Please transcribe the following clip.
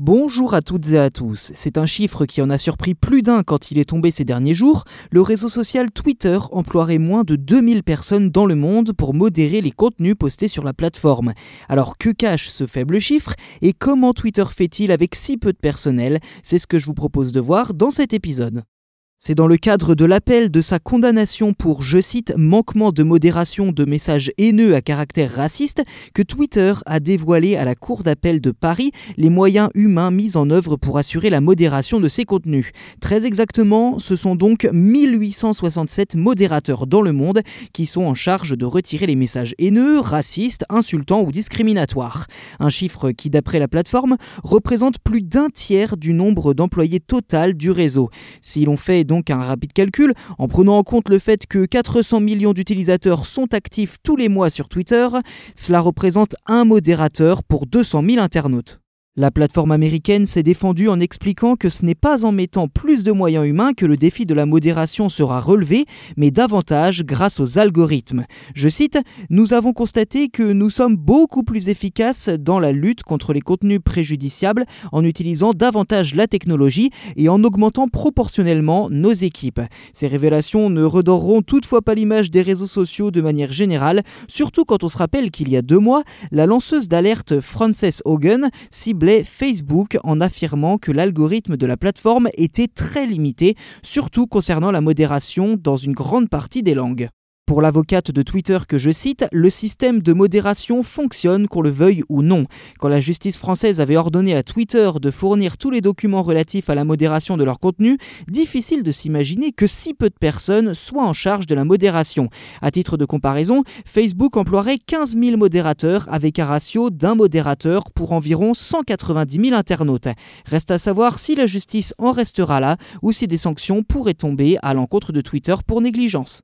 Bonjour à toutes et à tous. C'est un chiffre qui en a surpris plus d'un quand il est tombé ces derniers jours. Le réseau social Twitter emploierait moins de 2000 personnes dans le monde pour modérer les contenus postés sur la plateforme. Alors que cache ce faible chiffre et comment Twitter fait-il avec si peu de personnel? C'est ce que je vous propose de voir dans cet épisode. C'est dans le cadre de l'appel de sa condamnation pour, je cite, manquement de modération de messages haineux à caractère raciste que Twitter a dévoilé à la Cour d'appel de Paris les moyens humains mis en œuvre pour assurer la modération de ses contenus. Très exactement, ce sont donc 1867 modérateurs dans le monde qui sont en charge de retirer les messages haineux, racistes, insultants ou discriminatoires. Un chiffre qui, d'après la plateforme, représente plus d'un tiers du nombre d'employés total du réseau. Si l'on fait donc un rapide calcul, en prenant en compte le fait que 400 millions d'utilisateurs sont actifs tous les mois sur Twitter, cela représente un modérateur pour 200 000 internautes. La plateforme américaine s'est défendue en expliquant que ce n'est pas en mettant plus de moyens humains que le défi de la modération sera relevé, mais davantage grâce aux algorithmes. Je cite, Nous avons constaté que nous sommes beaucoup plus efficaces dans la lutte contre les contenus préjudiciables en utilisant davantage la technologie et en augmentant proportionnellement nos équipes. Ces révélations ne redoreront toutefois pas l'image des réseaux sociaux de manière générale, surtout quand on se rappelle qu'il y a deux mois, la lanceuse d'alerte Frances Hogan ciblait Facebook en affirmant que l'algorithme de la plateforme était très limité, surtout concernant la modération dans une grande partie des langues. Pour l'avocate de Twitter que je cite, le système de modération fonctionne qu'on le veuille ou non. Quand la justice française avait ordonné à Twitter de fournir tous les documents relatifs à la modération de leur contenu, difficile de s'imaginer que si peu de personnes soient en charge de la modération. À titre de comparaison, Facebook emploierait 15 000 modérateurs avec un ratio d'un modérateur pour environ 190 000 internautes. Reste à savoir si la justice en restera là ou si des sanctions pourraient tomber à l'encontre de Twitter pour négligence.